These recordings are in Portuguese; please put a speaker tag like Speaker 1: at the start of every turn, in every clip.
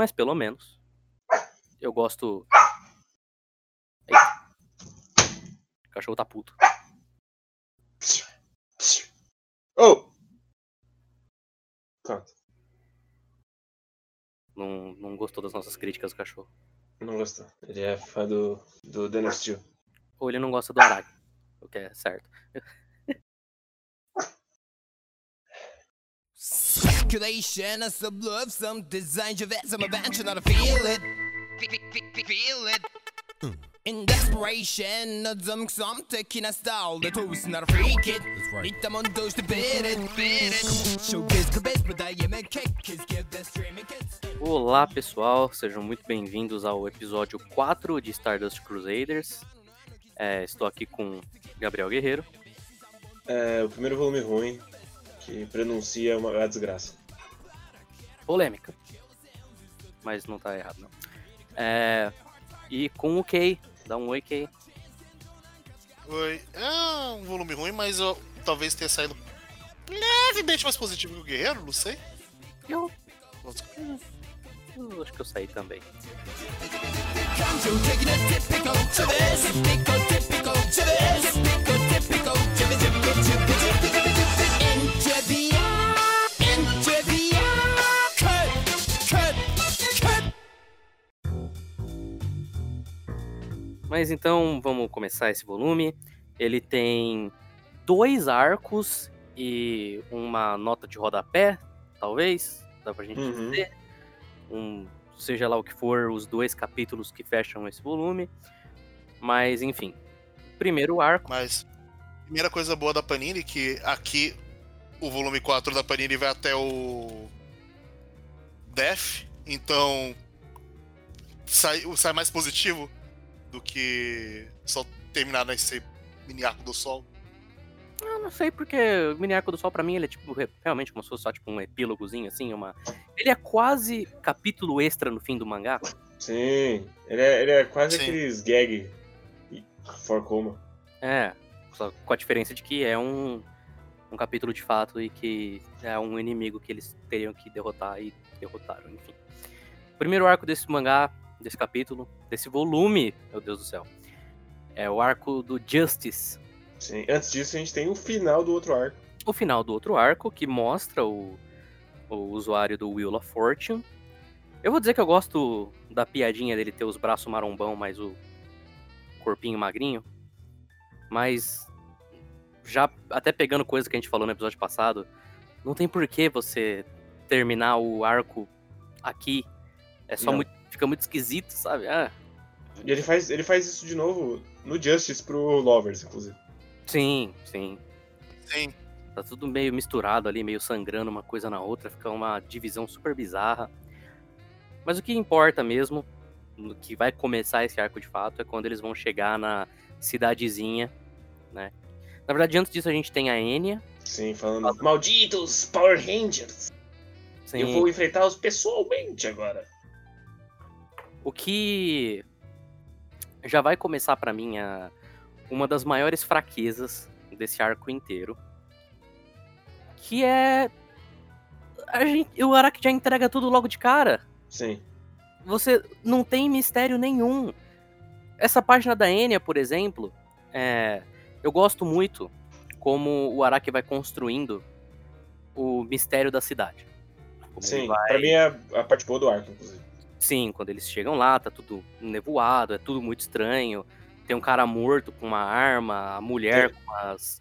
Speaker 1: Mas pelo menos eu gosto. Eita. O cachorro tá puto.
Speaker 2: Oh! Pronto.
Speaker 1: Não, não gostou das nossas críticas, o cachorro.
Speaker 2: Não gostou. Ele é fã do, do Daniel Steel.
Speaker 1: Ou ele não gosta do Araki. O que é certo.
Speaker 3: Circulation of some love, some design, you vet, some adventure, not a feel it. Feel it. In desperation, of some some taking a style, the toast, not a it. Need them on those to it, it. Showcase the best, but I am a cake, kiss, give the streaming kids.
Speaker 1: Olá pessoal, sejam muito bem-vindos ao episódio 4 de Stardust Crusaders. É, estou aqui com Gabriel Guerreiro.
Speaker 2: É o primeiro volume ruim que pronuncia uma a desgraça.
Speaker 1: Polêmica. Mas não tá errado, não. É, e com o Kay. Dá um oi, Kay.
Speaker 4: Foi. É um volume ruim, mas eu, talvez tenha saído levemente mais positivo que o Guerreiro, não sei.
Speaker 1: Eu, eu acho que eu saí também. Mas então vamos começar esse volume. Ele tem dois arcos e uma nota de rodapé, talvez, dá pra gente
Speaker 2: Uhum.
Speaker 1: dizer. Um, seja lá o que for, os dois capítulos que fecham esse volume. Mas enfim. Primeiro arco.
Speaker 4: Mas, primeira coisa boa da Panini, que aqui o volume 4 da Panini vai até o Def, então sai, sai mais positivo do que só terminar nesse mini arco do sol.
Speaker 1: Eu não sei porque o Mini Arco do Sol pra mim ele é tipo re- realmente como se fosse só tipo um epílogozinho assim, uma ele é quase capítulo extra no fim do mangá.
Speaker 2: Sim, ele é, ele é quase
Speaker 4: Sim.
Speaker 2: aqueles gag for coma.
Speaker 1: É, só com a diferença de que é um um capítulo de fato e que é um inimigo que eles teriam que derrotar e derrotaram, enfim. O primeiro arco desse mangá, desse capítulo, desse volume, meu Deus do céu, é o arco do Justice,
Speaker 2: Sim. Antes disso, a gente tem o final do outro arco.
Speaker 1: o final do outro arco, que mostra o, o usuário do Wheel of Fortune. Eu vou dizer que eu gosto da piadinha dele ter os braços marombão, mas o corpinho magrinho. Mas já até pegando coisa que a gente falou no episódio passado, não tem por que você terminar o arco aqui. É só
Speaker 2: Não.
Speaker 1: muito, fica muito esquisito, sabe? Ah,
Speaker 2: E ele faz, ele faz isso de novo no Justice pro Lovers, inclusive.
Speaker 1: sim, sim.
Speaker 4: Sim.
Speaker 1: Tá tudo meio misturado ali, meio sangrando uma coisa na outra, fica uma divisão super bizarra. Mas o que importa mesmo, no que vai começar esse arco de fato, é quando eles vão chegar na cidadezinha, né? Na verdade, antes disso a gente tem a Enya.
Speaker 2: Sim, falando. Malditos Power Rangers!
Speaker 1: Sim,
Speaker 2: Eu vou enfrentá-los pessoalmente agora.
Speaker 1: O que já vai começar pra mim a uma das maiores fraquezas desse arco inteiro, que é a gente, o Araki já entrega tudo logo de cara.
Speaker 2: Sim.
Speaker 1: você não tem mistério nenhum. Essa página da Enya, por exemplo, é, eu gosto muito como o Araki vai construindo o mistério da cidade. Como
Speaker 2: Sim.
Speaker 1: vai-
Speaker 2: Pra mim é a parte boa do arco, inclusive.
Speaker 1: Sim, quando eles chegam lá, tá tudo nevoado, é tudo muito estranho. Tem um cara morto com uma arma, a mulher com as.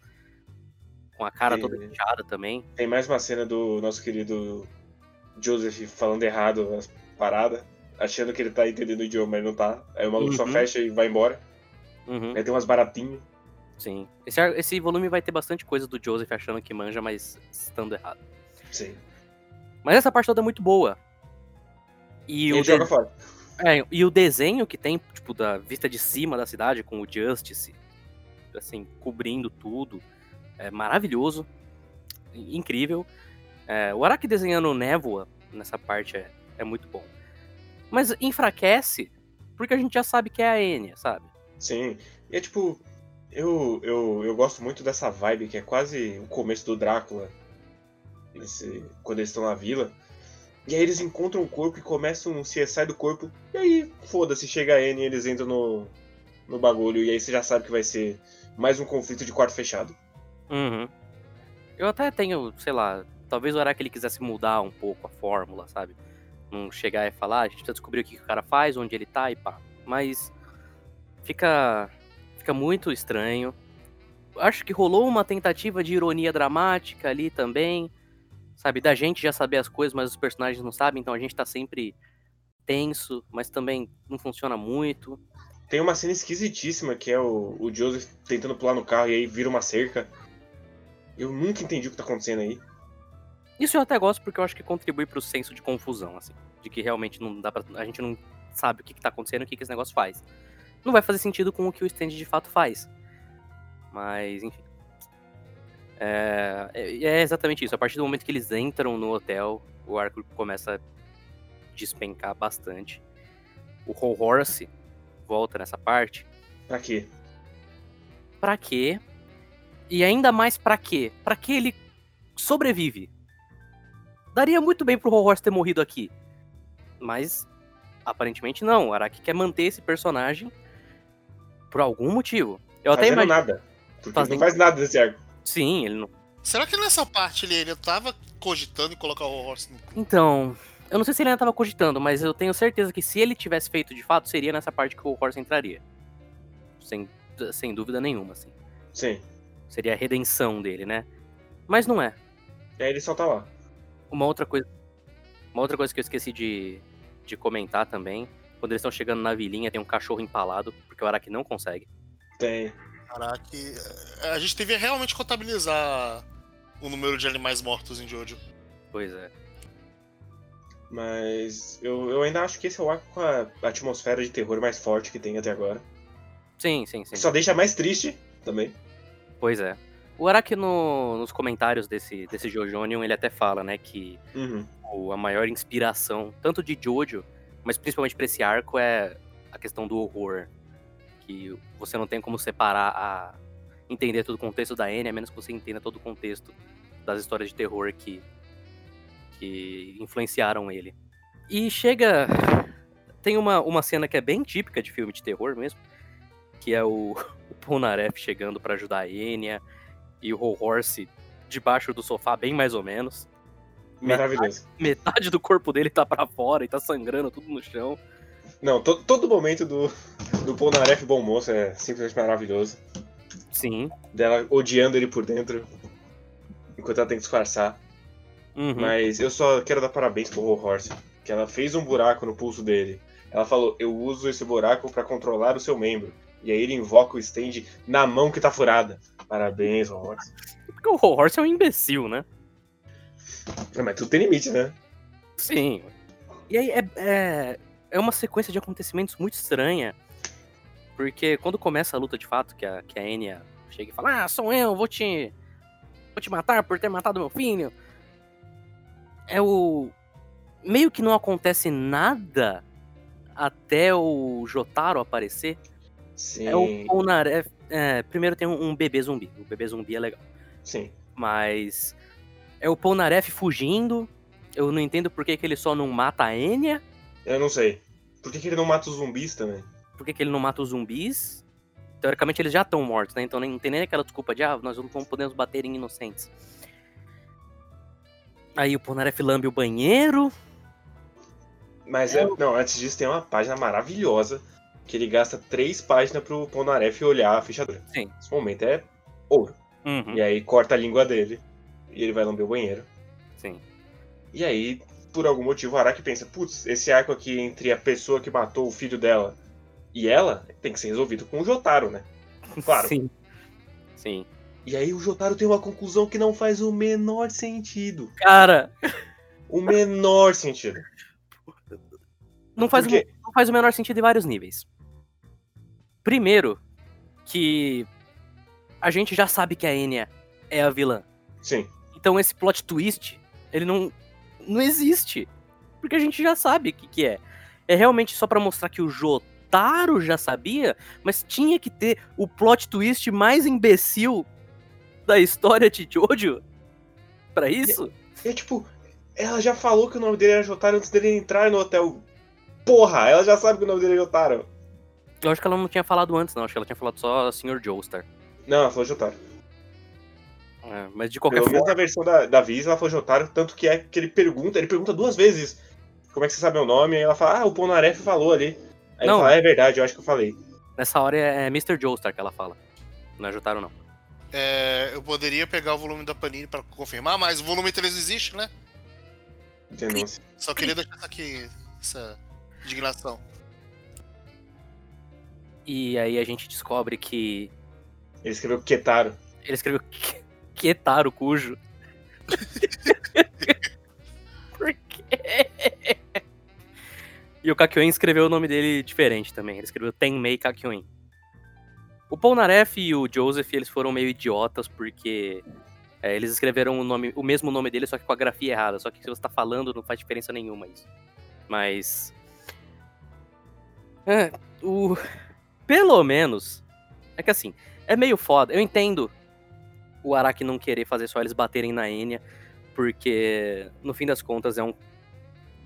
Speaker 1: com a cara toda inchada também.
Speaker 2: Tem mais uma cena do nosso querido Joseph falando errado as paradas, achando que ele tá entendendo o idioma, mas não tá. Aí o maluco só
Speaker 1: Uhum.
Speaker 2: fecha e vai embora.
Speaker 1: Uhum,
Speaker 2: Aí tem umas baratinhas.
Speaker 1: sim. Esse, esse volume vai ter bastante coisa do Joseph achando que manja, mas estando errado.
Speaker 2: Sim.
Speaker 1: Mas essa parte toda é muito boa. E,
Speaker 2: E
Speaker 1: o,
Speaker 2: ele joga
Speaker 1: de-
Speaker 2: fora.
Speaker 1: é, e o desenho que tem, tipo, da vista de cima da cidade, com o Justice, assim, cobrindo tudo, é maravilhoso, incrível. É, o Araki desenhando névoa nessa parte é, é muito bom. Mas enfraquece, porque a gente já sabe que é a Enya, sabe?
Speaker 2: Sim. E é tipo. Eu, eu, eu gosto muito dessa vibe que é quase o começo do Drácula. Esse, quando eles estão na vila. E aí eles encontram o corpo e começam um CSI do corpo. E aí, foda-se, chega a N e eles entram no, no bagulho. E aí você já sabe que vai ser mais um conflito de quarto fechado.
Speaker 1: Uhum. Eu até tenho, sei lá, talvez o Araki ele quisesse mudar um pouco a fórmula, sabe? Não chegar e falar, "Ah, a gente precisa descobrir o que, que o cara faz, onde ele tá e pá. Mas fica, fica muito estranho. Acho que rolou uma tentativa de ironia dramática ali também, sabe? Da gente já saber as coisas, mas os personagens não sabem, então a gente tá sempre tenso, mas também não funciona muito.
Speaker 2: Tem uma cena esquisitíssima que é o, o Joseph tentando pular no carro e aí vira uma cerca. Eu nunca entendi o que tá acontecendo aí.
Speaker 1: Isso eu até gosto porque eu acho que contribui pro senso de confusão, assim. De que realmente não dá pra. A gente não sabe o que, que tá acontecendo e o que, que esse negócio faz. Não vai fazer sentido com o que o stand de fato faz. Mas, enfim. É, é- é exatamente isso. A partir do momento que eles entram no hotel, o arco começa a despencar bastante. O Whole Horse volta nessa parte.
Speaker 2: Pra quê?
Speaker 1: Pra quê? E ainda mais pra quê? Pra que ele sobrevive? Daria muito bem pro Whole Horse ter morrido aqui. Mas, aparentemente não. O Araki quer manter esse personagem por algum motivo. Eu até
Speaker 2: Fazendo
Speaker 1: imagino.
Speaker 2: nada. Porque
Speaker 1: Fazendo-
Speaker 2: não faz nada desse arco.
Speaker 1: Sim, ele não.
Speaker 4: Será que nessa parte ele, ele tava cogitando em colocar o Horse no.
Speaker 1: Então. Eu não sei se ele ainda tava cogitando, mas eu tenho certeza que se ele tivesse feito de fato, seria nessa parte que o Horse entraria. Sem, sem dúvida nenhuma, assim.
Speaker 2: Sim.
Speaker 1: Seria a redenção dele, né? Mas não é.
Speaker 2: E aí ele só tá lá.
Speaker 1: Uma outra coisa. Uma outra coisa que eu esqueci de, de comentar também. Quando eles estão chegando na vilinha, tem um cachorro empalado, porque o Araki não consegue.
Speaker 2: Tem.
Speaker 4: Caraca, a gente devia realmente contabilizar o número de animais mortos em Jojo.
Speaker 1: Pois é.
Speaker 2: Mas eu, eu ainda acho que esse é o arco com a atmosfera de terror mais forte que tem até agora.
Speaker 1: Sim, sim, sim.
Speaker 2: Só deixa mais triste também.
Speaker 1: Pois é. O Araki, no- nos comentários desse, desse Jojonion, ele até fala, né, que
Speaker 2: Uhum.
Speaker 1: o- a maior inspiração, tanto de Jojo, mas principalmente pra esse arco, é a questão do horror. Que você não tem como separar a. entender todo o contexto da N, a menos que você entenda todo o contexto das histórias de terror que. que influenciaram ele. E chega. Tem uma, uma cena que é bem típica de filme de terror mesmo, que é o, o Polnareff chegando pra ajudar a Enya e o Horse debaixo do sofá, bem mais ou menos
Speaker 2: Maravilhoso.
Speaker 1: metade do corpo dele tá pra fora e tá sangrando tudo no chão.
Speaker 2: Não, to- todo momento do, do Polnareff Bom Moço é simplesmente maravilhoso.
Speaker 1: Sim.
Speaker 2: Dela odiando ele por dentro, enquanto ela tem que disfarçar.
Speaker 1: Uhum.
Speaker 2: Mas eu só quero dar parabéns pro Horse, que ela fez um buraco no pulso dele. Ela falou, eu uso esse buraco pra controlar o seu membro. E aí ele invoca o stand na mão que tá furada. Parabéns, Horse.
Speaker 1: Porque o Horse é um imbecil, né?
Speaker 2: Não, Mas tudo tem limite, né?
Speaker 1: Sim. E aí é, é, é uma sequência de acontecimentos muito estranha. Porque quando começa a luta de fato, que a, que a Enya chega e fala, ah, sou eu, vou te. Vou te matar por ter matado meu filho. É o. Meio que não acontece nada até o Jotaro aparecer.
Speaker 2: Sim,
Speaker 1: É o Polnareff. É, primeiro tem um, um bebê zumbi. O bebê zumbi é legal.
Speaker 2: sim.
Speaker 1: Mas. É o Polnareff fugindo. Eu não entendo por que, que ele só não mata a Enya.
Speaker 2: Eu não sei. Por que, que ele não mata os zumbis também?
Speaker 1: Por que, que ele não mata os zumbis? Teoricamente eles já estão mortos, né? Então nem- não tem nem aquela desculpa de, ah, nós não podemos bater em inocentes. Aí o Polnareff lambe o banheiro.
Speaker 2: Mas é, não, antes disso tem uma página maravilhosa que ele gasta três páginas pro Polnareff olhar a fechadura.
Speaker 1: Sim.
Speaker 2: Esse momento é ouro.
Speaker 1: Uhum,
Speaker 2: E aí corta a língua dele e ele vai lamber o banheiro.
Speaker 1: sim.
Speaker 2: E aí, por algum motivo, o Araki pensa, putz, esse arco aqui entre a pessoa que matou o filho dela e ela tem que ser resolvido com o Jotaro, né? Claro.
Speaker 1: Sim. Sim.
Speaker 2: E aí o Jotaro tem uma conclusão que não faz o menor sentido.
Speaker 1: Cara,
Speaker 2: O menor sentido.
Speaker 1: não faz, o- não faz o menor sentido em vários níveis. Primeiro, que a gente já sabe que a Enya é a vilã.
Speaker 2: Sim.
Speaker 1: Então esse plot twist, ele não, não existe. Porque a gente já sabe o que, que é. É realmente só pra mostrar que o Jotaro já sabia, mas tinha que ter o plot twist mais imbecil da história de Jojo pra isso?
Speaker 2: É tipo, Ela já falou que o nome dele era Jotaro antes dele entrar no hotel. Porra, ela já sabe que o nome dele é Jotaro.
Speaker 1: Eu acho que ela não tinha falado antes, não. Acho que ela tinha falado só Sr. Joestar.
Speaker 2: Não, ela falou Jotaro.
Speaker 1: É, mas de qualquer
Speaker 2: Pelo menos
Speaker 1: forma.
Speaker 2: na versão da, da Viz, ela falou Jotaro, tanto que é que ele pergunta, ele pergunta duas vezes como é que você sabe meu nome, aí ela fala, ah, o Ponaref falou ali. Aí
Speaker 1: Não.
Speaker 2: fala, é verdade, eu acho que eu falei.
Speaker 1: Nessa hora é, é Mr. Joestar que ela fala. Não é Jotaro, não.
Speaker 4: É, eu poderia pegar o volume da Panini pra confirmar, mas o volume 3 não existe, né?
Speaker 2: Denúncia.
Speaker 4: Só queria deixar isso aqui, essa indignação.
Speaker 1: E aí a gente descobre que
Speaker 2: Ele escreveu Ketaro.
Speaker 1: ele escreveu Ke- Ketaro Cujo. E o Kakyoin escreveu o nome dele diferente também. Ele escreveu Tenmei Kakyoin. O Polnareff e o Joseph, eles foram meio idiotas porque é, eles escreveram o, nome, o mesmo nome dele, só que com a grafia errada. Só que se você tá falando, não faz diferença nenhuma isso. Mas... É, o... Pelo menos... É que assim, é meio foda. Eu entendo o Araki não querer fazer só eles baterem na Enya, porque no fim das contas é um,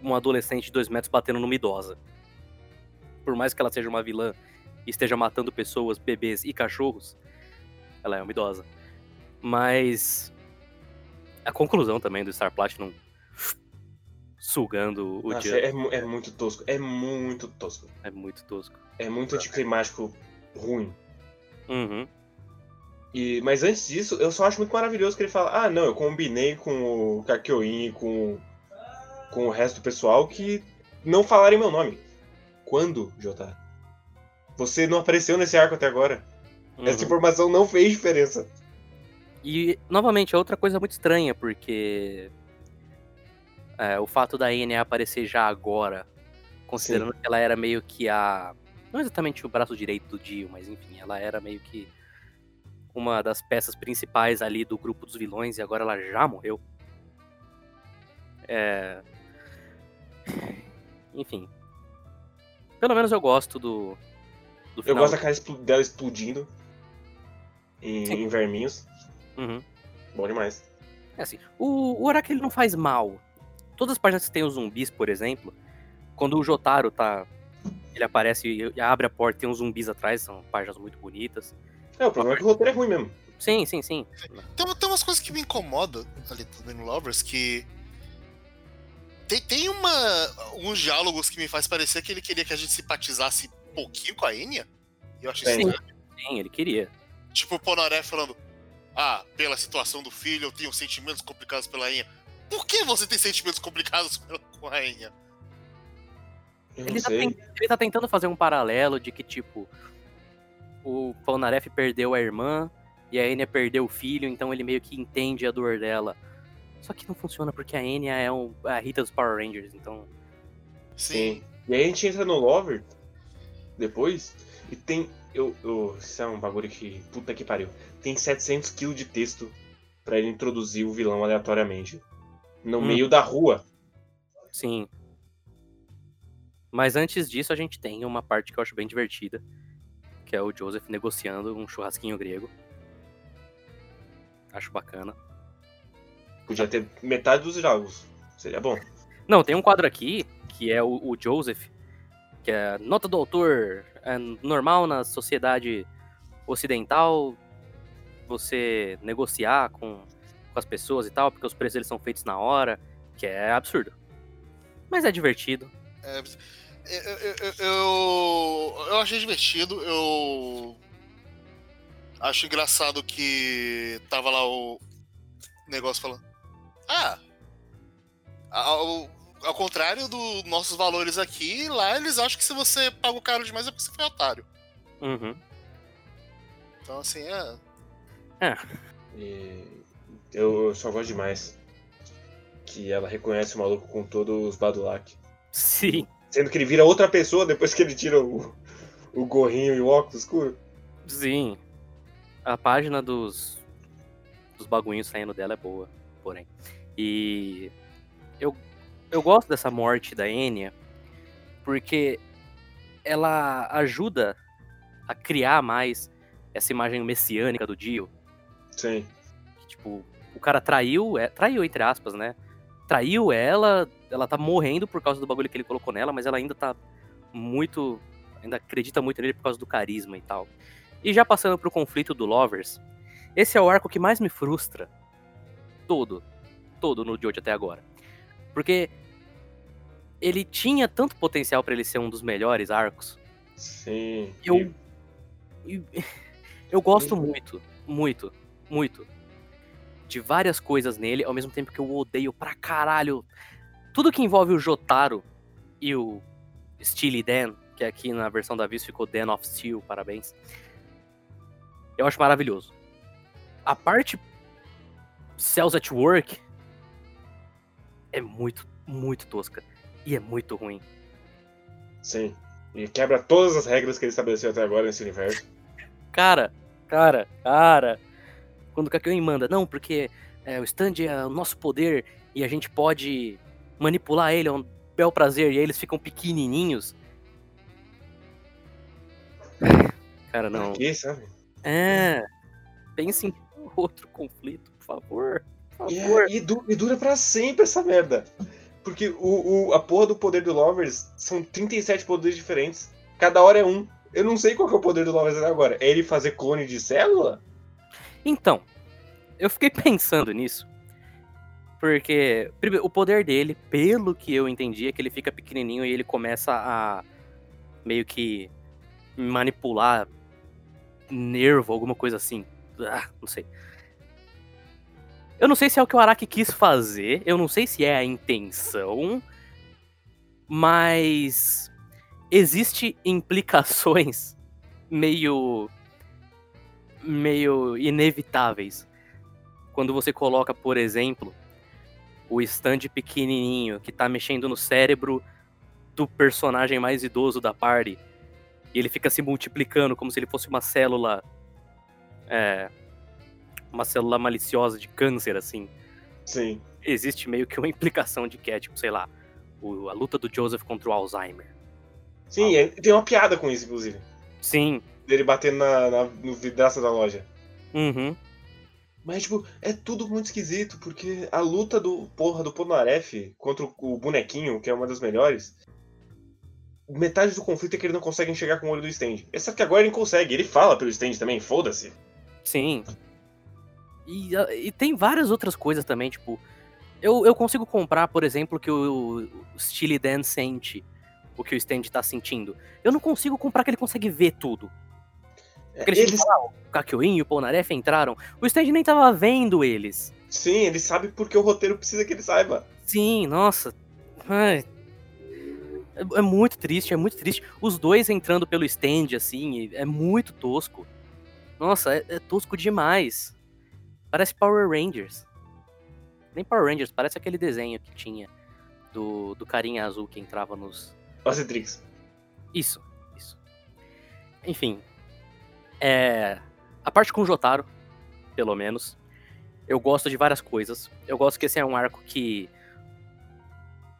Speaker 1: um adolescente de dois metros batendo numa idosa. Por mais que ela seja uma vilã e esteja matando pessoas, bebês e cachorros, ela é uma idosa. Mas a conclusão também do Star Platinum sugando o
Speaker 2: Nossa,
Speaker 1: dia
Speaker 2: é, é muito tosco, é muito tosco.
Speaker 1: é muito tosco.
Speaker 2: É muito anticlimático ruim.
Speaker 1: Uhum.
Speaker 2: E, mas antes disso, eu só acho muito maravilhoso que ele fala: Ah, não, eu combinei com o Kakyoin e com, com o resto do pessoal que não falarem meu nome. Quando, Jotaro? Você não apareceu nesse arco até agora. Essa
Speaker 1: uhum.
Speaker 2: informação não fez diferença.
Speaker 1: E, novamente, é outra coisa muito estranha, porque é, o fato da Enya aparecer já agora, considerando que ela era meio que a. Não exatamente o braço direito do Dio, mas enfim, ela era meio que uma das peças principais ali do grupo dos vilões e agora ela já morreu. É. Enfim. Pelo menos eu gosto do. do
Speaker 2: Eu
Speaker 1: final.
Speaker 2: gosto da cara expl- dela explodindo em, em verminhos.
Speaker 1: Uhum.
Speaker 2: Bom demais.
Speaker 1: É assim, o, o Araki ele não faz mal. Todas as páginas que tem os zumbis, por exemplo, quando o Jotaro tá. Ele aparece e e abre a porta e tem uns zumbis atrás, são páginas muito bonitas.
Speaker 2: É, o problema é que o roteiro é ruim mesmo.
Speaker 1: Sim, sim, sim.
Speaker 4: Tem, tem umas coisas que me incomodam ali também no Lovers, que. Tem, tem uma, uns diálogos que me faz parecer que ele queria que a gente simpatizasse um pouquinho com a Enya. Eu achei
Speaker 2: Tem.
Speaker 4: isso.
Speaker 1: Sim, ele queria.
Speaker 4: Tipo o Ponoré falando: Ah, pela situação do filho, eu tenho sentimentos complicados pela Enya. Por que você tem sentimentos complicados com- a Enya?
Speaker 1: Ele tá, ele tá tentando fazer um paralelo de que, tipo, o Polnareff perdeu a irmã e a Enya perdeu o filho, então ele meio que entende a dor dela. Só que não funciona porque a Enya é um, a Rita dos Power Rangers, então.
Speaker 2: Sim. E aí a gente entra no Lover depois e tem. Eu, eu, isso é um bagulho que. Puta que pariu. Tem 700 kg de texto pra ele introduzir o vilão aleatoriamente. No
Speaker 1: Hum.
Speaker 2: meio da rua.
Speaker 1: Sim. Mas antes disso, a gente tem uma parte que eu acho bem divertida, que é o Joseph negociando um churrasquinho grego. Acho bacana.
Speaker 2: Podia ter metade dos diálogos. Seria bom.
Speaker 1: Não, tem um quadro aqui, que é o, o Joseph, que é nota do autor, é normal na sociedade ocidental você negociar com, com as pessoas e tal, porque os preços eles são feitos na hora, que é absurdo. Mas é divertido.
Speaker 4: É, eu, eu, eu, eu, eu achei divertido, eu acho engraçado que tava lá o negócio falando. Ah, ao, ao contrário dos nossos valores aqui, lá eles acham que se você paga o caro demais é porque você foi otário.
Speaker 1: Uhum.
Speaker 4: Então assim, é.
Speaker 2: E eu, só gosto demais que ela reconhece o maluco com todos os Badulac.
Speaker 1: Sim,
Speaker 2: Sendo que ele vira outra pessoa depois que ele tira o, o gorrinho e o óculos escuro.
Speaker 1: sim. A página dos, dos bagulhinhos saindo dela é boa, porém. E eu, eu gosto dessa morte da Enya, porque ela ajuda a criar mais essa imagem messiânica do Dio.
Speaker 2: Sim.
Speaker 1: que, tipo, o cara traiu, é, traiu entre aspas, né? traiu ela, ela tá morrendo por causa do bagulho que ele colocou nela, mas ela ainda tá muito. ainda acredita muito nele por causa do carisma e tal. E já passando pro conflito do Lovers, esse é o arco que mais me frustra. Todo. Todo no Jojo até agora. Porque ele tinha tanto potencial pra ele ser um dos melhores arcos.
Speaker 2: Sim.
Speaker 1: Eu. Eu, eu gosto muito, muito, muito de várias coisas nele, ao mesmo tempo que eu odeio pra caralho tudo que envolve o Jotaro e o Steely Dan, que aqui na versão da Viz ficou Dan of Steel, parabéns. Eu acho maravilhoso. A parte Cells at Work é muito, muito tosca. E é muito ruim.
Speaker 2: Sim. E quebra todas as regras que ele estabeleceu até agora nesse universo.
Speaker 1: Cara, cara, cara. Quando o Kakyoin manda, não, porque é, o stand é o nosso poder e a gente pode manipular ele, é um bel prazer, e aí eles ficam pequenininhos. Cara, não.
Speaker 2: Aqui, sabe?
Speaker 1: É. Pense em outro conflito, por favor. Por
Speaker 2: E,
Speaker 1: favor.
Speaker 2: é- e du- e dura pra sempre essa merda. Porque o, o- a porra do poder do Lovers são 37 poderes diferentes. Cada hora é um. Eu não sei qual que é o poder do Lovers até agora. É ele fazer clone de célula?
Speaker 1: Então, eu fiquei pensando nisso. Porque primeiro, o poder dele, pelo que eu entendi, é que ele fica pequenininho e ele começa a meio que manipular nervo, alguma coisa assim. Ah, não sei. Eu não sei se é o que o Araki quis fazer, eu não sei se é a intenção, mas existe implicações meio meio inevitáveis. Quando você coloca, por exemplo, o stand pequenininho que tá mexendo no cérebro do personagem mais idoso da party. E ele fica se multiplicando como se ele fosse uma célula. É. Uma célula maliciosa de câncer, assim.
Speaker 2: Sim.
Speaker 1: Existe meio que uma implicação de que é, tipo, sei lá, o- a luta do Joseph contra o Alzheimer.
Speaker 2: Sim, é- tem uma piada com isso, inclusive.
Speaker 1: Sim.
Speaker 2: Dele batendo na, na- no vidraça da loja.
Speaker 1: Uhum.
Speaker 2: Mas, tipo, é tudo muito esquisito, porque a luta do porra do Polnareff contra o, o bonequinho, que é uma das melhores, metade do conflito é que ele não consegue enxergar com o olho do stand. Exceto que agora ele consegue, ele fala pelo stand também, foda-se.
Speaker 1: Sim. E, ah, e tem várias outras coisas também, tipo. Eu, eu consigo comprar, por exemplo, que o, o Steely Dan sente o que o stand tá sentindo. Eu não consigo comprar que ele consegue ver tudo. Porque ele
Speaker 2: Eles,
Speaker 1: e "Ah, o Kakyoin e o Polnareff entraram. O stand nem tava vendo eles.
Speaker 2: sim, ele sabe porque o roteiro precisa que ele saiba.
Speaker 1: Sim, nossa. Ai. É, é muito triste, é muito triste. Os dois entrando pelo stand, assim, é muito tosco. Nossa, é, é tosco demais. Parece Power Rangers. Nem Power Rangers, parece aquele desenho que tinha do, do carinha azul que entrava nos.
Speaker 2: Ocitrix.
Speaker 1: Isso, isso. Enfim. É. A parte com o Jotaro, pelo menos. Eu gosto de várias coisas. Eu gosto que esse é um arco que.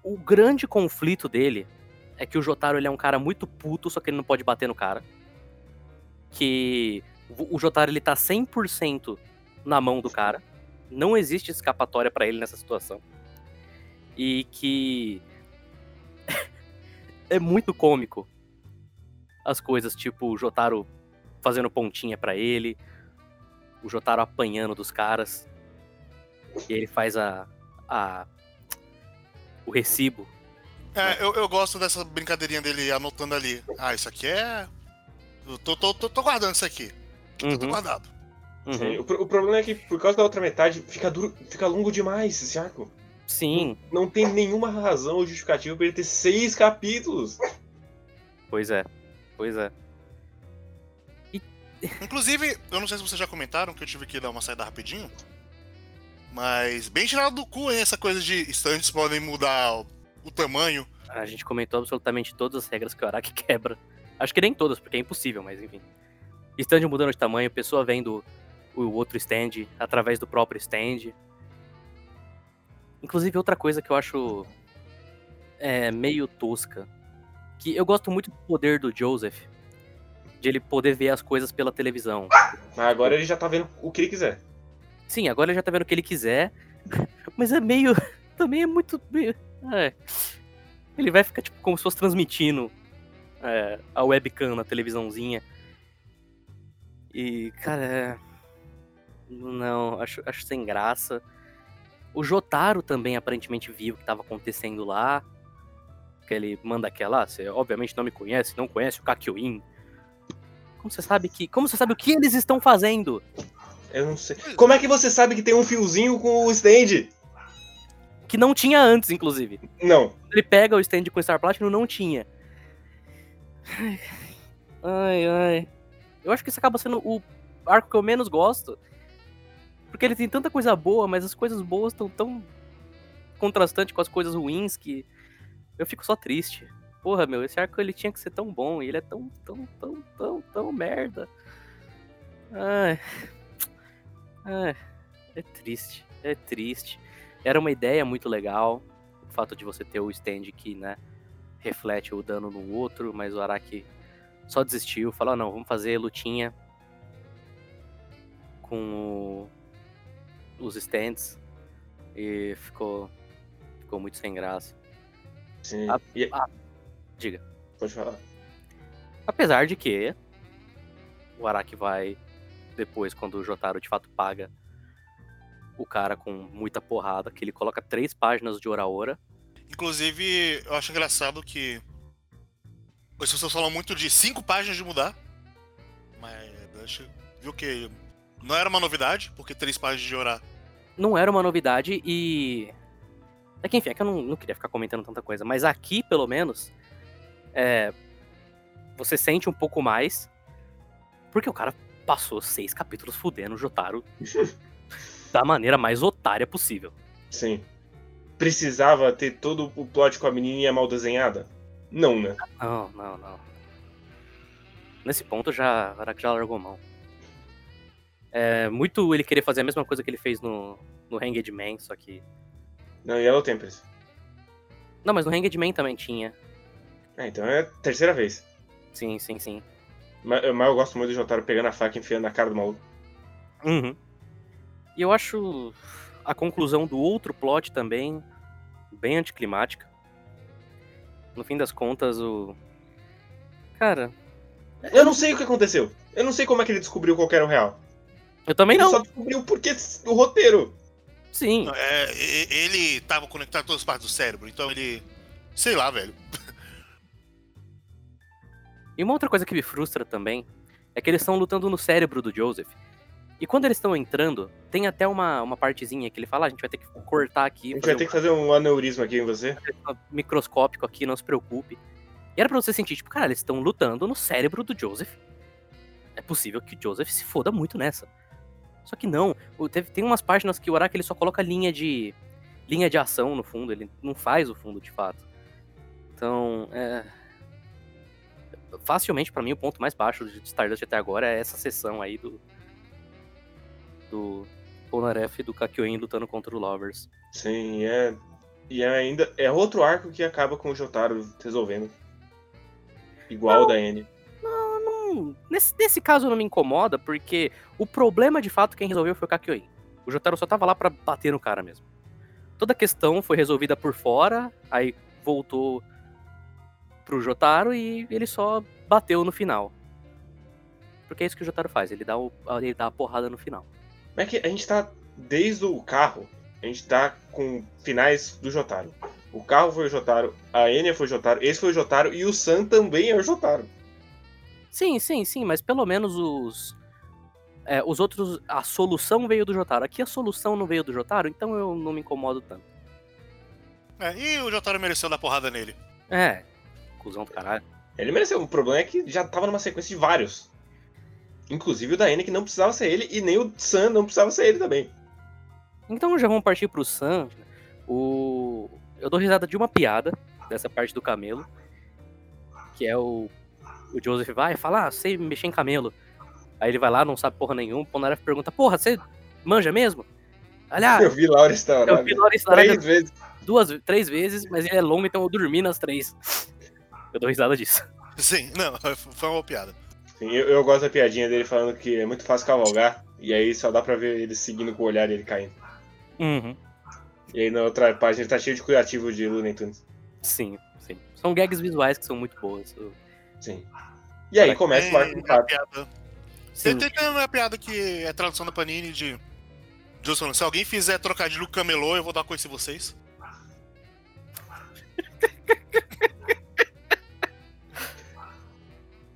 Speaker 1: O grande conflito dele é que o Jotaro ele é um cara muito puto, só que ele não pode bater no cara. Que o o Jotaro ele tá 100% na mão do cara. Não existe escapatória pra ele nessa situação. E que é muito cômico as coisas, tipo o Jotaro fazendo pontinha pra ele, o Jotaro apanhando dos caras. E ele faz a a o recibo.
Speaker 4: É, eu, eu gosto dessa brincadeirinha dele anotando ali. Ah, isso aqui é. Eu tô, tô, tô, tô guardando isso aqui. Tô
Speaker 1: Uhum,
Speaker 4: guardado.
Speaker 1: Uhum.
Speaker 2: O, o problema é que, por causa da outra metade, fica, duro, fica longo demais esse arco.
Speaker 1: Sim,
Speaker 2: Não tem nenhuma razão ou justificativa pra ele ter seis capítulos.
Speaker 1: pois é. Pois é.
Speaker 4: Inclusive, eu não sei se vocês já comentaram que eu tive que dar uma saída rapidinho. Mas bem tirado do cu, hein, essa coisa de estantes podem mudar o, o tamanho.
Speaker 1: A gente comentou absolutamente todas as regras que o Araki quebra. Acho que nem todas, porque é impossível, mas enfim. Stand mudando de tamanho, pessoa vendo o outro stand através do próprio stand. Inclusive, outra coisa que eu acho é, meio tosca. Que eu gosto muito do poder do Joseph. De ele poder ver as coisas pela televisão.
Speaker 2: Mas agora ele já tá vendo o que ele quiser.
Speaker 1: Sim, agora ele já tá vendo o que ele quiser. Mas é meio. também é muito. É. Ele vai ficar tipo como se fosse transmitindo é, a webcam na televisãozinha. E, cara, é... não, acho, acho sem graça. O Jotaro também aparentemente viu o que estava acontecendo lá. Que ele manda aquela, ah, você obviamente não me conhece, não conhece o Kakyoin. Como você sabe que. Como você sabe o que eles estão fazendo?
Speaker 2: Eu não sei. Como é que você sabe que tem um fiozinho com o stand?
Speaker 1: Que não tinha antes, inclusive.
Speaker 2: Não.
Speaker 1: Ele pega o stand com Star Platinum, não tinha. Ai, ai. Eu acho que isso acaba sendo o arco que eu menos gosto. Porque ele tem tanta coisa boa, mas as coisas boas estão tão contrastantes com as coisas ruins que eu fico só triste. Porra, meu, esse arco ele tinha que ser tão bom e ele é tão, tão, tão, tão, tão merda. Ai. Ai. É triste, é triste. Era uma ideia muito legal, o fato de você ter o stand que, né, reflete o dano no outro, mas o Araki só desistiu, falou, ah, não, vamos fazer lutinha com o, os stands e ficou ficou muito sem graça.
Speaker 2: Sim.
Speaker 1: A-
Speaker 2: E-
Speaker 1: ah, diga.
Speaker 2: Pode falar.
Speaker 1: Apesar de que o Araki vai depois, quando o Jotaro de fato paga o cara com muita porrada, que ele coloca três páginas de Ora Ora.
Speaker 4: Inclusive, eu acho engraçado que. As pessoas falam muito de cinco páginas de mudar. Mas acho viu que não era uma novidade, porque três páginas de orar.
Speaker 1: Não era uma novidade e. É que enfim, é que eu não, não queria ficar comentando tanta coisa, mas aqui, pelo menos, é, você sente um pouco mais, porque o cara passou seis capítulos fudendo o Jotaro da maneira mais otária possível.
Speaker 2: Sim. Precisava ter todo o plot com a menininha mal desenhada? Não, né?
Speaker 1: Não, não, não. Nesse ponto já, já largou mão. É muito ele querer fazer a mesma coisa que ele fez no, no Hanged Man, só que.
Speaker 2: Não, Yellow Tempest.
Speaker 1: Não, mas no Hanged Man também tinha.
Speaker 2: É, então é a terceira vez.
Speaker 1: Sim, sim, sim.
Speaker 2: Mas, mas eu gosto muito do Jotaro pegando a faca e enfiando na cara do maluco.
Speaker 1: Uhum. E eu acho a conclusão do outro plot também bem anticlimática. No fim das contas, o. Cara,
Speaker 2: Eu não sei o que aconteceu. Eu não sei como é que ele descobriu qual que era o real.
Speaker 1: Eu também
Speaker 2: ele
Speaker 1: não.
Speaker 2: só descobriu porque o roteiro.
Speaker 1: Sim.
Speaker 4: É, ele tava conectado a todas as partes do cérebro, então ele. Sei lá, velho.
Speaker 1: E uma outra coisa que me frustra também é que eles estão lutando no cérebro do Joseph. E quando eles estão entrando, tem até uma, uma partezinha que ele fala: "Ah, a gente vai ter que cortar aqui,
Speaker 2: A gente vai ter que fazer um aneurisma aqui em você.
Speaker 1: um microscópico aqui, não se preocupe. E era pra você sentir, tipo, cara, eles estão lutando no cérebro do Joseph. É possível que o Joseph se foda muito nessa. Só que não. Teve- tem umas páginas que o Araki ele só coloca linha de. linha de ação no fundo, ele não faz o fundo de fato. Então, é. Facilmente, pra mim, o ponto mais baixo de Stardust até agora é essa sessão aí do. Do Polnareff e do Kakyoin lutando contra o Lovers.
Speaker 2: Sim, é. E é ainda. É outro arco que acaba com o Jotaro resolvendo. Igual o da N.
Speaker 1: nesse, nesse caso não me incomoda, porque o problema de fato quem resolveu foi o Kakyoin. O Jotaro só tava lá pra bater no cara mesmo. Toda a questão foi resolvida por fora, aí voltou pro Jotaro e ele só bateu no final. Porque é isso que o Jotaro faz, ele dá, o, ele dá a porrada no final.
Speaker 2: Mas é que a gente tá. Desde o carro, a gente tá com finais do Jotaro. O carro foi o Jotaro, a Enya foi o Jotaro, esse foi o Jotaro e o Sam também é o Jotaro.
Speaker 1: Sim, sim, sim, mas pelo menos os. é, os outros. A solução veio do Jotaro. Aqui a solução não veio do Jotaro, então eu não me incomodo tanto.
Speaker 4: É, e o Jotaro mereceu dar porrada nele.
Speaker 1: É, cuzão do caralho.
Speaker 2: Ele mereceu. O problema é que já tava numa sequência de vários. Inclusive o da Enya que não precisava ser ele, e nem o Sam não precisava ser ele também.
Speaker 1: Então já vamos partir pro Sam. O... Eu dou risada de uma piada dessa parte do camelo. Que é o. O Joseph vai e fala, ah, sei mexer em camelo. Aí ele vai lá, não sabe porra nenhuma. O Polnareff pergunta, porra, você manja mesmo? Aliás,
Speaker 2: Eu vi Laura Star
Speaker 1: eu vi Lawrence da Arábia
Speaker 2: três vezes.
Speaker 1: duas, três vezes, mas ele é longo, então eu dormi nas três. Eu dou risada disso.
Speaker 4: Sim, não, foi uma piada.
Speaker 2: Sim, eu, eu gosto da piadinha dele falando que é muito fácil cavalgar, e aí só dá pra ver ele seguindo com o olhar e ele caindo.
Speaker 1: Uhum.
Speaker 2: E aí na outra página tá cheio de curativo de Looney Tunes.
Speaker 1: Sim, sim. São gags visuais que são muito boas. Eu-
Speaker 2: Sim. E aí
Speaker 1: Cara,
Speaker 2: começa o arco do
Speaker 4: Tem a piada. Tem, tem uma piada que é tradução da Panini de. Johnson, se alguém fizer trocadilho camelô, eu vou dar coisa em vocês.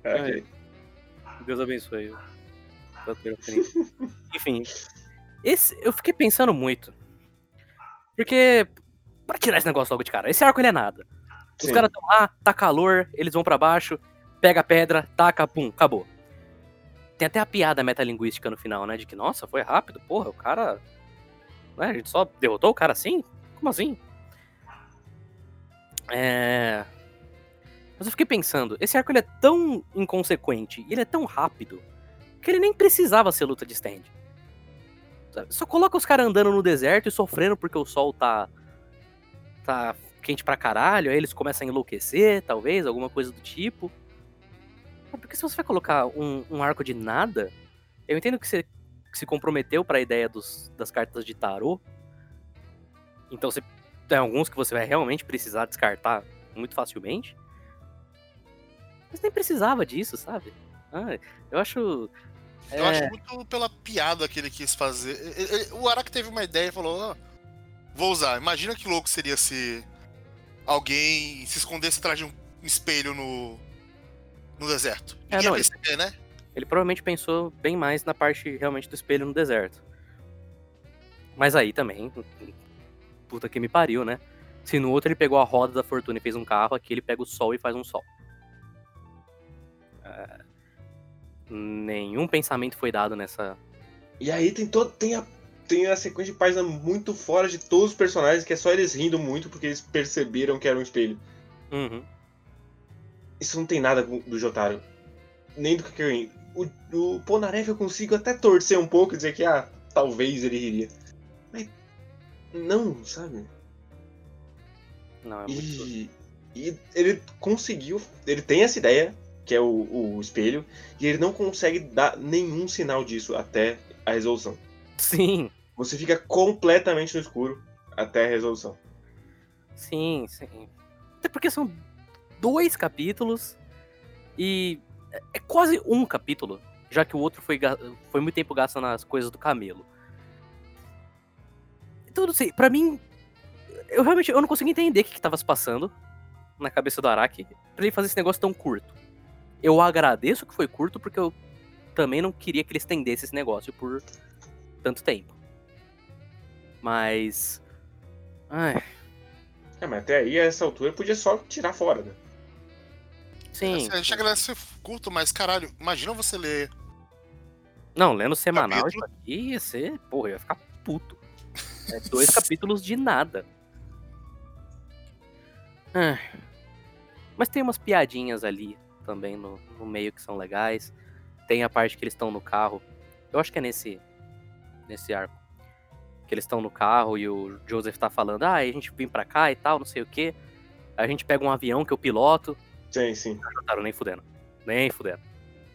Speaker 2: Ok.
Speaker 1: Deus abençoe. Enfim, esse, eu fiquei pensando muito. Porque, pra tirar esse negócio logo de cara, esse arco ele é nada. Os caras estão lá, tá calor, eles vão pra baixo, pega a pedra, taca, pum, acabou. Tem até a piada metalinguística no final, né? De que, nossa, foi rápido, porra, o cara. Né, a gente só derrotou o cara assim? Como assim? É. Mas eu fiquei pensando, esse arco ele é tão inconsequente, ele é tão rápido, que ele nem precisava ser luta de stand. Só coloca os caras andando no deserto e sofrendo porque o sol tá. tá quente pra caralho, aí eles começam a enlouquecer, talvez, alguma coisa do tipo. Mas Porque se você vai colocar um, um arco de nada, eu entendo que você se comprometeu pra ideia dos, das cartas de tarô. Então você tem alguns que você vai realmente precisar descartar muito facilmente. Mas nem precisava disso, sabe? Ah, eu acho.
Speaker 4: Eu
Speaker 1: é,
Speaker 4: acho muito pela piada que ele quis fazer. Ele- ele- O Araki teve uma ideia e falou: "Ah, vou usar. Imagina que louco seria se alguém se escondesse atrás de um espelho no, no deserto.
Speaker 1: É, não,
Speaker 4: ia
Speaker 1: ele-
Speaker 4: perceber, né?
Speaker 1: Ele provavelmente pensou bem mais na parte realmente do espelho no deserto. Mas aí também. Puta que me pariu, né? Se no outro ele pegou a roda da fortuna e fez um carro, aqui ele pega o sol e faz um sol. É, nenhum pensamento foi dado nessa.
Speaker 2: E aí tem todo. Tem a, tem a sequência de página muito fora de todos os personagens, que é só eles rindo muito porque eles perceberam que era um espelho.
Speaker 1: Uhum.
Speaker 2: Isso não tem nada do Jotaro. Nem do Kakyoin. O, o eu consigo até torcer um pouco e dizer que, ah, talvez ele riria. Mas. Não, sabe?
Speaker 1: Não, é muito.
Speaker 2: E, e ele conseguiu. Ele tem essa ideia, que é o, o espelho, e ele não consegue dar nenhum sinal disso até a resolução.
Speaker 1: Sim,
Speaker 2: Você fica completamente no escuro até a resolução.
Speaker 1: sim, sim. Até porque são dois capítulos e é- quase um capítulo, já que o outro foi, foi muito tempo gasto nas coisas do camelo. Então, não sei, pra mim, eu realmente eu não consigo entender o que, que tava se passando na cabeça do Araki pra ele fazer esse negócio tão curto. Eu agradeço que foi curto, porque eu também não queria que ele estendesse esse negócio por tanto tempo. Mas. Ai,
Speaker 2: É, mas até aí, a essa altura, podia só tirar fora, né?
Speaker 1: Sim.
Speaker 4: Assim, a gente agradece ser curto, mas caralho, imagina você ler.
Speaker 1: Não, lendo semanal
Speaker 4: Capítulo.
Speaker 1: isso aqui ia ser. Porra, ia ficar puto. É dois capítulos de nada. Ah, Mas tem umas piadinhas ali também no, no meio que são legais. Tem a parte que eles estão no carro. Eu acho que é nesse. Nesse arco. Que eles estão no carro e o Joseph tá falando, ah, a gente vem pra cá e tal, não sei o quê. Aí a gente pega um avião que eu piloto.
Speaker 2: Sim, sim.
Speaker 1: Não Jotaro, nem fudendo. Nem fudendo.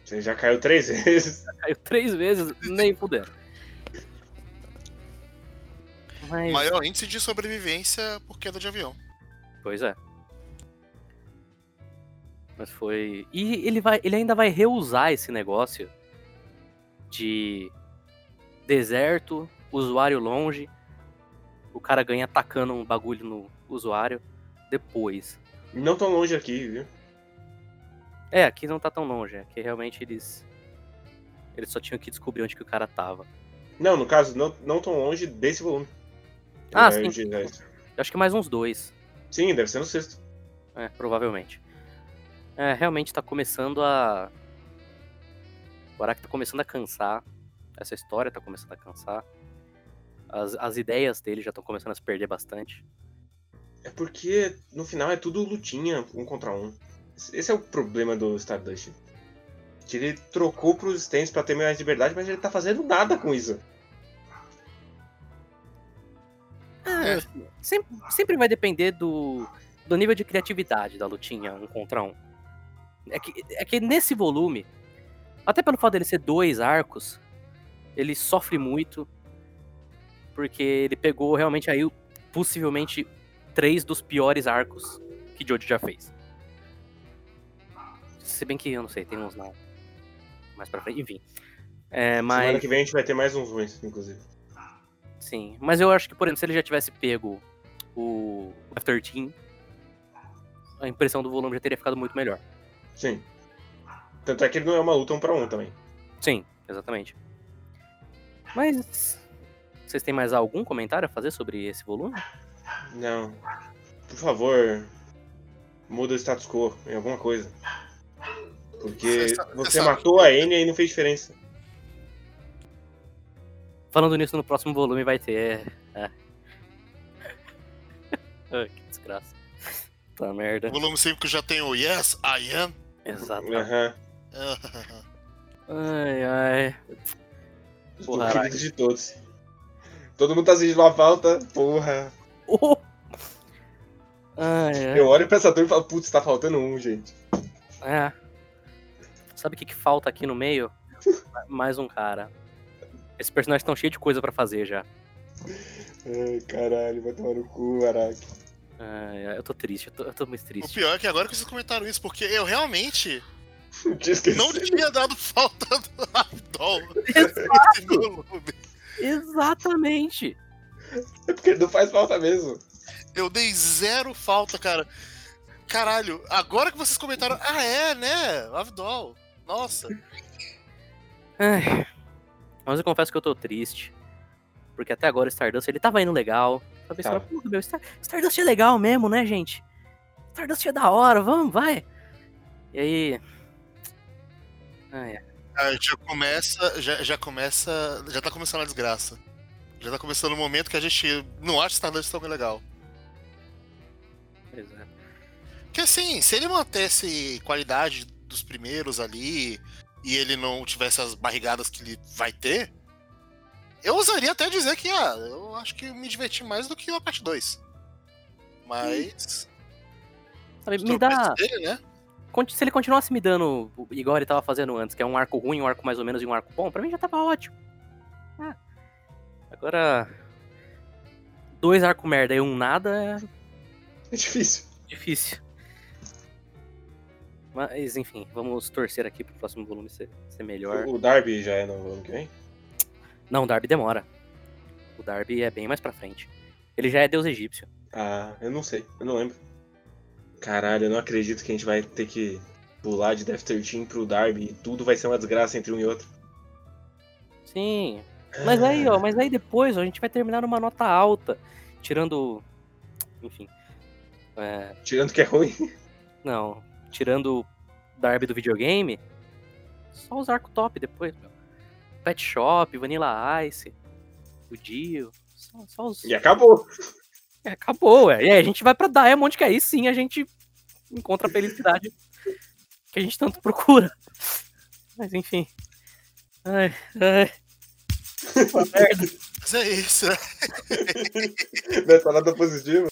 Speaker 2: Você já caiu três vezes.
Speaker 1: Caiu três vezes, nem fudendo. Mas,
Speaker 4: Maior índice de sobrevivência por queda de avião.
Speaker 1: pois é. Mas foi. E ele, vai, ele ainda vai reusar esse negócio de deserto, usuário longe, o cara ganha atacando um bagulho no usuário depois.
Speaker 2: Não tão longe aqui, viu?
Speaker 1: É, aqui não tá tão longe, aqui realmente eles. Eles só tinham que descobrir onde que o cara tava.
Speaker 2: Não, no caso, não, não tão longe desse volume.
Speaker 1: Ah,
Speaker 2: É,
Speaker 1: sim.
Speaker 2: de- é,
Speaker 1: acho que mais uns dois.
Speaker 2: Sim, deve ser no sexto.
Speaker 1: É, provavelmente. É, realmente tá começando a. O Araki tá começando a cansar. Essa história tá começando a cansar. As, as ideias dele já estão começando a se perder bastante.
Speaker 2: É porque no final é tudo lutinha, um contra um. Esse é o problema do Stardust. Que ele trocou pros stands pra ter mais liberdade, mas ele tá fazendo nada com isso.
Speaker 1: É, sempre, sempre vai depender do, do nível de criatividade da lutinha um contra um. É que, é que nesse volume, até pelo fato dele ser dois arcos, ele sofre muito. Porque ele pegou realmente aí possivelmente três dos piores arcos que Jojo já fez. Se bem que eu não sei, tem uns não. Mais pra frente, enfim. É,
Speaker 2: Semana
Speaker 1: mas.
Speaker 2: que vem a gente vai ter mais uns ruins, inclusive.
Speaker 1: Sim. Mas eu acho que, por exemplo, se ele já tivesse pego o F-13, a impressão do volume já teria ficado muito melhor.
Speaker 2: Sim. Tanto é que ele não é uma luta um pra um também.
Speaker 1: Sim, exatamente. Mas. Vocês têm mais algum comentário a fazer sobre esse volume?
Speaker 2: Não. Por favor, muda o status quo em alguma coisa. Porque
Speaker 4: Você sabe-
Speaker 2: você matou a Enya e não fez diferença.
Speaker 1: Falando nisso, no próximo volume vai ter. É. Ai, que desgraça. Tá merda.
Speaker 4: O volume 5 já tem o Yes, I am.
Speaker 1: Exato.
Speaker 2: Aham.
Speaker 1: Ai, ai.
Speaker 2: Os
Speaker 1: Porra,
Speaker 2: preferidos de todos. Todo mundo tá sentindo uma falta. Porra.
Speaker 1: Oh! Ai, ai.
Speaker 2: Eu olho pra essa turma e falo, putz, tá faltando um, gente.
Speaker 1: É. Sabe o que, que falta aqui no meio? Mais um cara. Esses personagens estão cheios de coisa pra fazer já.
Speaker 2: Ai, caralho, vai tomar no cu, Araki.
Speaker 1: Ai, eu tô triste, eu tô, eu tô muito
Speaker 4: O
Speaker 1: triste.
Speaker 4: pior é que agora que vocês comentaram isso, porque eu realmente não tinha dado falta do Abdol nesse volume.
Speaker 1: Exatamente!
Speaker 2: É porque não faz falta mesmo.
Speaker 4: Eu dei zero falta, cara. Caralho, agora que vocês comentaram, ah é, né? Avdol. Nossa.
Speaker 1: Ai. Mas eu confesso que eu tô triste. Porque até agora o Stardust, ele tava indo legal. Tava pensando,
Speaker 2: Tava.
Speaker 1: "Pô, meu, Star- Stardust é legal mesmo, né, gente? Stardust é da hora, vamos, vai. E aí... Ai, ai.
Speaker 4: Ah, já começa, já, já começa, já tá começando a desgraça. Já tá começando o momento que a gente não acha Stardust tão legal.
Speaker 1: Pois é.
Speaker 4: Porque assim, se ele mantesse qualidade dos primeiros ali e ele não tivesse as barrigadas que ele vai ter, eu ousaria até dizer que, ah, eu acho que me diverti mais do que a parte 2. Mas.
Speaker 1: Sabe, me dá...
Speaker 4: Dele, né?
Speaker 1: Se ele continuasse me dando igual ele tava fazendo antes, que é um arco ruim, um arco mais ou menos e um arco bom, pra mim já tava ótimo. Ah. Agora. Dois arcos merda e um nada
Speaker 2: É difícil.
Speaker 1: é difícil. Mas, enfim, vamos torcer aqui pro próximo volume ser, ser melhor.
Speaker 2: O Darby já é no ano que vem?
Speaker 1: Não, o Darby demora. O Darby é bem mais pra frente. Ele já é deus egípcio.
Speaker 2: Ah, eu não sei, eu não lembro. Caralho, eu não acredito que a gente vai ter que pular de Death 13 pro Darby e tudo vai ser uma desgraça entre um e outro.
Speaker 1: Sim. Mas aí, ó, mas aí depois ó, a gente vai terminar numa nota alta. Tirando. Enfim. É,
Speaker 2: Tirando que é ruim.
Speaker 1: Não, tirando o Darby do videogame, só os arcos top depois, meu. Pet Shop, Vanilla Ice, o Dio, só, só os...
Speaker 2: E acabou.
Speaker 1: É, acabou, ué. E aí a gente vai pra Diamond, que aí sim a gente encontra a felicidade que a gente tanto procura. Mas enfim. Ai, ai.
Speaker 4: Mas é isso, né?
Speaker 2: Não é só nada positivo.